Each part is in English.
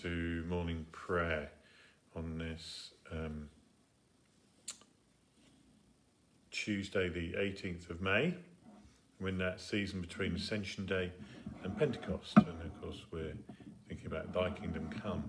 to morning prayer on this um, Tuesday, the 18th of May. We're in that season between Ascension Day and Pentecost, and of course, we're thinking about Thy Kingdom Come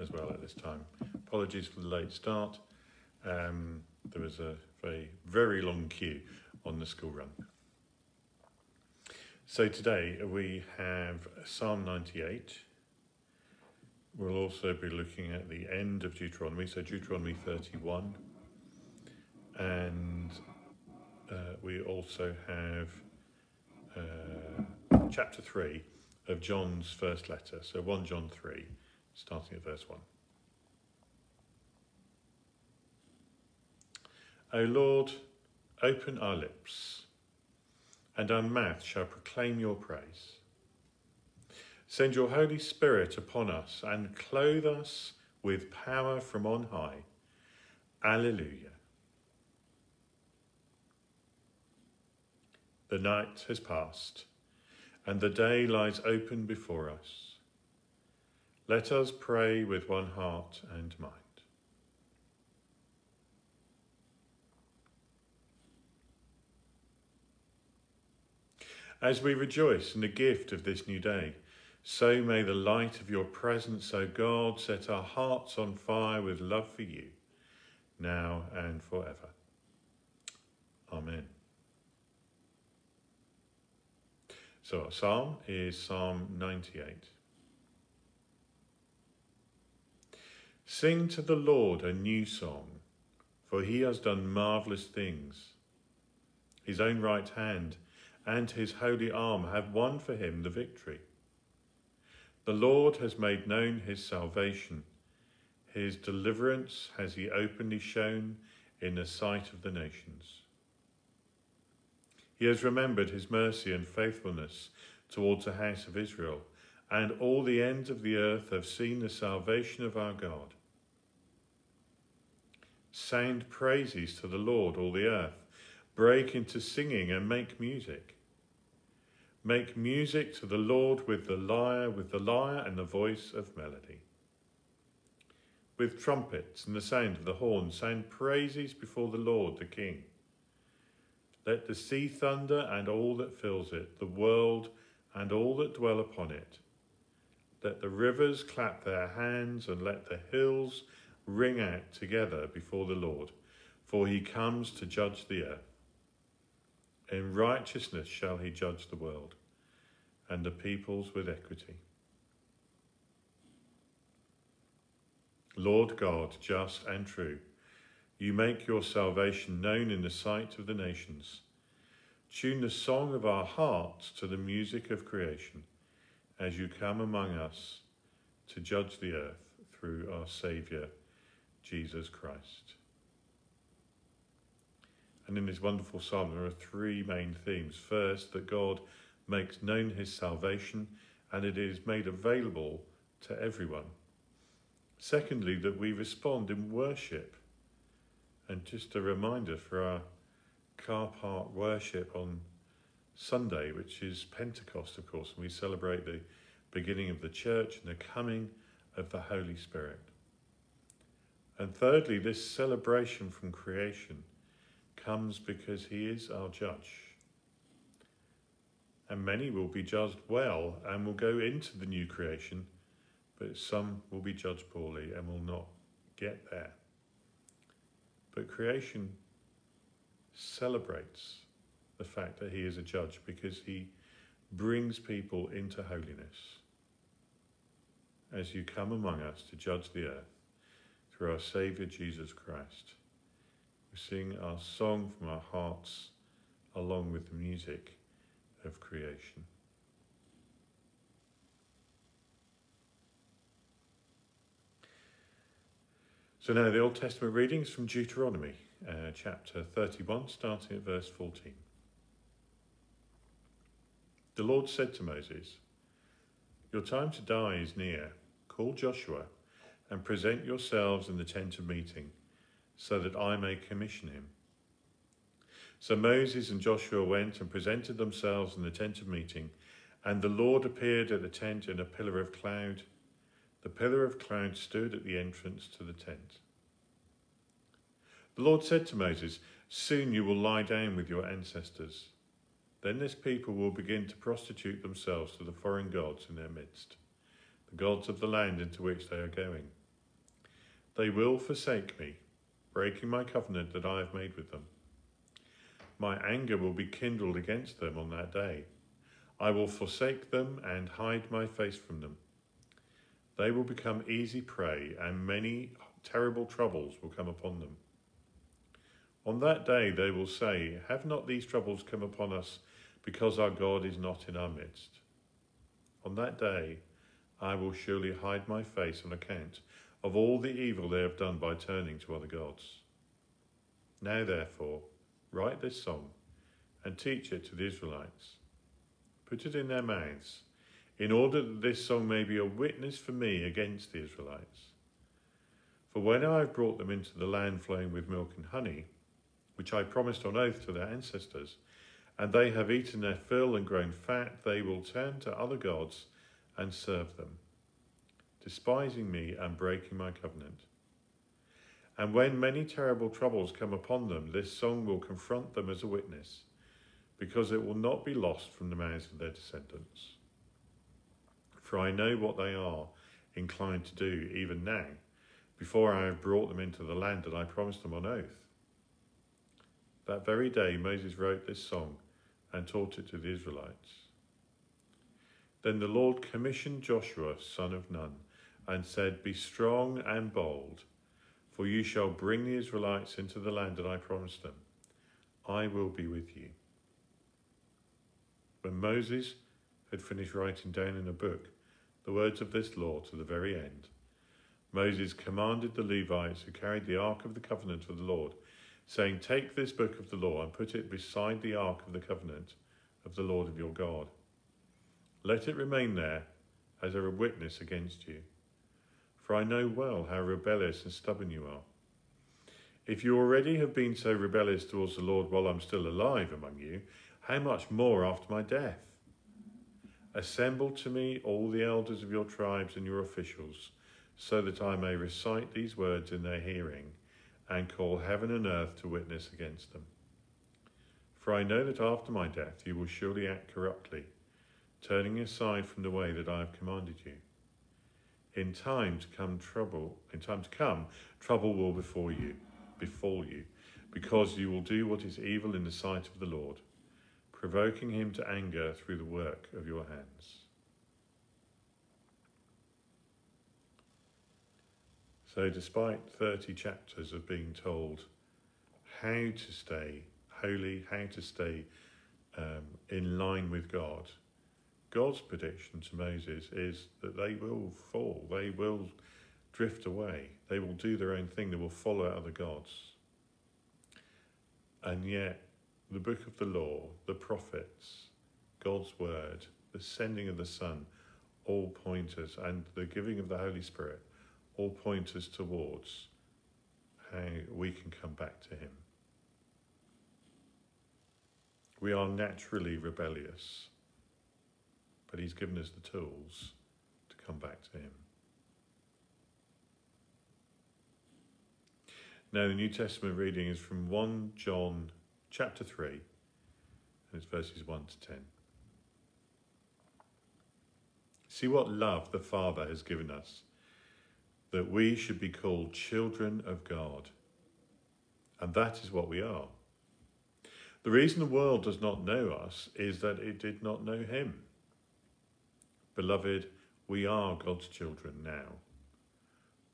as well at this time. Apologies for the late start. Um, there was a very, very long queue on the school run. So today we have Psalm 98. We'll also be looking at the end of Deuteronomy, so Deuteronomy 31. And uh, we also have uh, chapter 3 of John's first letter, so 1 John 3, starting at verse 1. O Lord, open our lips, and our mouth shall proclaim your praise. Send your Holy Spirit upon us and clothe us with power from on high. Alleluia. The night has passed, and the day lies open before us. Let us pray with one heart and mind. As we rejoice in the gift of this new day, so may the light of your presence, O God, set our hearts on fire with love for you, now and forever. Amen. So our psalm is Psalm 98. Sing to the Lord a new song, for he has done marvellous things. His own right hand and his holy arm have won for him the victory. The Lord has made known his salvation. His deliverance has he openly shown in the sight of the nations. He has remembered his mercy and faithfulness towards the house of Israel, and all the ends of the earth have seen the salvation of our God. Sound praises to the Lord, all the earth. Break into singing and make music. Make music to the Lord with the lyre, with the lyre and the voice of melody. With trumpets and the sound of the horn, sound praises before the Lord the King. Let the sea thunder and all that fills it, the world and all that dwell upon it. Let the rivers clap their hands and let the hills ring out together before the Lord, for he comes to judge the earth. In righteousness shall he judge the world, and the peoples with equity. Lord God, just and true, you make your salvation known in the sight of the nations. Tune the song of our hearts to the music of creation as you come among us to judge the earth through our Saviour, Jesus Christ. And in this wonderful psalm, there are three main themes. First, that God makes known his salvation and it is made available to everyone. Secondly, that we respond in worship. And just a reminder for our car park worship on Sunday, which is Pentecost, of course, and we celebrate the beginning of the church and the coming of the Holy Spirit. And thirdly, this celebration from creation comes because he is our judge. And many will be judged well and will go into the new creation, but some will be judged poorly and will not get there. But creation celebrates the fact that he is a judge because he brings people into holiness. As you come among us to judge the earth through our Saviour Jesus Christ, we sing our song from our hearts along with the music of creation. So now the Old Testament readings from Deuteronomy uh, chapter 31, starting at verse 14. The Lord said to Moses, Your time to die is near. Call Joshua and present yourselves in the tent of meeting, so that I may commission him. So Moses and Joshua went and presented themselves in the tent of meeting, and the Lord appeared at the tent in a pillar of cloud. The pillar of cloud stood at the entrance to the tent. The Lord said to Moses, Soon you will lie down with your ancestors. Then this people will begin to prostitute themselves to the foreign gods in their midst, the gods of the land into which they are going. They will forsake me, breaking my covenant that I have made with them. My anger will be kindled against them on that day. I will forsake them and hide my face from them. They will become easy prey, and many terrible troubles will come upon them. On that day they will say, Have not these troubles come upon us because our God is not in our midst? On that day I will surely hide my face on account of all the evil they have done by turning to other gods. Now, therefore, write this song and teach it to the Israelites. Put it in their mouths, in order that this song may be a witness for me against the Israelites. For when I have brought them into the land flowing with milk and honey, which I promised on oath to their ancestors, and they have eaten their fill and grown fat, they will turn to other gods and serve them, despising me and breaking my covenant. And when many terrible troubles come upon them, this song will confront them as a witness, because it will not be lost from the mouths of their descendants. For I know what they are inclined to do even now, before I have brought them into the land that I promised them on oath. That very day Moses wrote this song and taught it to the Israelites. Then the Lord commissioned Joshua, son of Nun, and said, Be strong and bold, for you shall bring the Israelites into the land that I promised them. I will be with you. When Moses had finished writing down in a book the words of this law to the very end, Moses commanded the Levites who carried the ark of the covenant of the Lord saying, Take this book of the law and put it beside the ark of the covenant of the Lord of your God. Let it remain there as a witness against you. For I know well how rebellious and stubborn you are. If you already have been so rebellious towards the Lord while I'm still alive among you, how much more after my death? Assemble to me all the elders of your tribes and your officials, so that I may recite these words in their hearing and call heaven and earth to witness against them. For I know that after my death you will surely act corruptly, turning aside from the way that I have commanded you. In time to come trouble, in time to come, trouble will befall you, befall you, because you will do what is evil in the sight of the Lord, provoking him to anger through the work of your hands. So, despite 30 chapters of being told how to stay holy, how to stay um, in line with God, God's prediction to Moses is that they will fall, they will drift away, they will do their own thing, they will follow other gods. And yet, the book of the law, the prophets, God's word, the sending of the Son, all pointers, and the giving of the Holy Spirit all point us towards how we can come back to Him. We are naturally rebellious, but He's given us the tools to come back to Him. Now, the New Testament reading is from 1 John chapter 3, and it's verses 1 to 10. See what love the Father has given us that we should be called children of God. And that is what we are. The reason the world does not know us is that it did not know Him. Beloved, we are God's children now.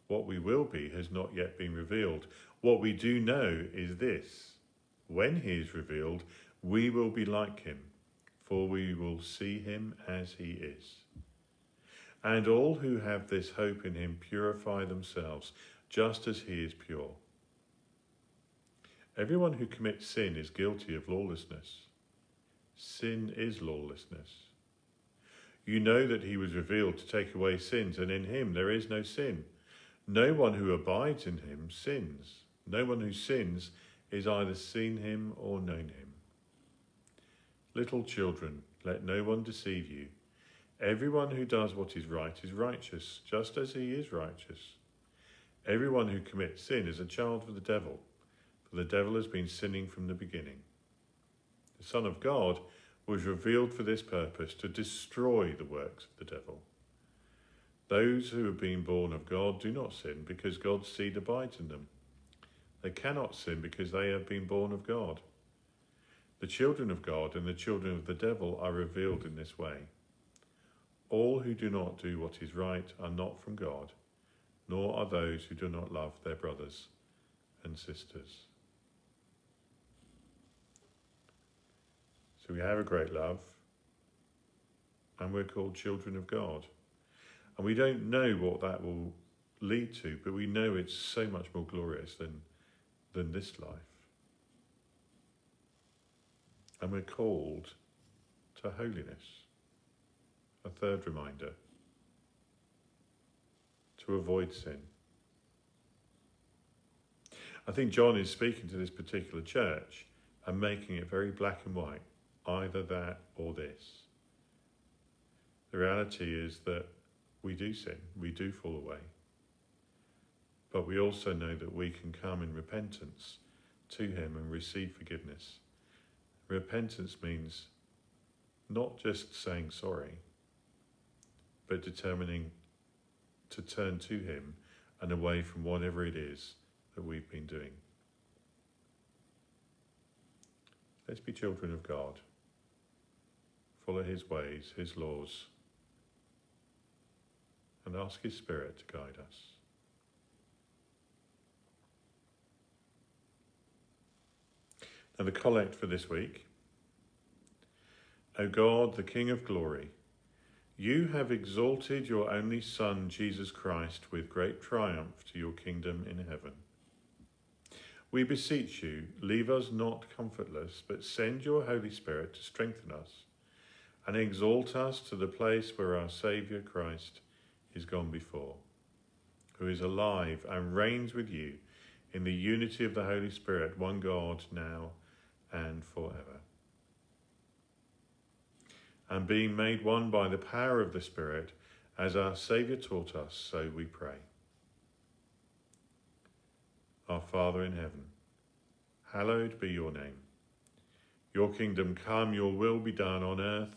What we will be has not yet been revealed. What we do know is this when He is revealed, we will be like Him, for we will see Him as He is. And all who have this hope in him purify themselves, just as he is pure. Everyone who commits sin is guilty of lawlessness. Sin is lawlessness. You know that he was revealed to take away sins, and in him there is no sin. No one who abides in him sins. No one who sins is either seen him or known him. Little children, let no one deceive you. Everyone who does what is right is righteous, just as he is righteous. Everyone who commits sin is a child of the devil, for the devil has been sinning from the beginning. The Son of God was revealed for this purpose to destroy the works of the devil. Those who have been born of God do not sin because God's seed abides in them. They cannot sin because they have been born of God. The children of God and the children of the devil are revealed in this way. All who do not do what is right are not from God, nor are those who do not love their brothers and sisters. So we have a great love, and we're called children of God. And we don't know what that will lead to, but we know it's so much more glorious than, than this life. And we're called to holiness. A third reminder to avoid sin. I think John is speaking to this particular church and making it very black and white either that or this. The reality is that we do sin, we do fall away. But we also know that we can come in repentance to Him and receive forgiveness. Repentance means not just saying sorry, but determining to turn to Him and away from whatever it is that we've been doing. Let's be children of God follow his ways, his laws, and ask his Spirit to guide us. Now, the collect for this week. O God, the King of glory, you have exalted your only Son, Jesus Christ, with great triumph to your kingdom in heaven. We beseech you, leave us not comfortless, but send your Holy Spirit to strengthen us and exalt us to the place where our Saviour Christ is gone before, who is alive and reigns with you in the unity of the Holy Spirit, one God, now and forever. And being made one by the power of the Spirit, as our Saviour taught us, so we pray. Our Father in heaven, hallowed be your name. Your kingdom come, your will be done on earth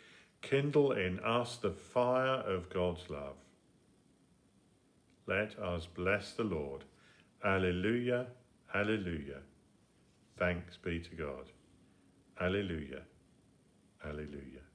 Kindle in us the fire of God's love. Let us bless the Lord. Alleluia, alleluia. Thanks be to God. Alleluia, alleluia.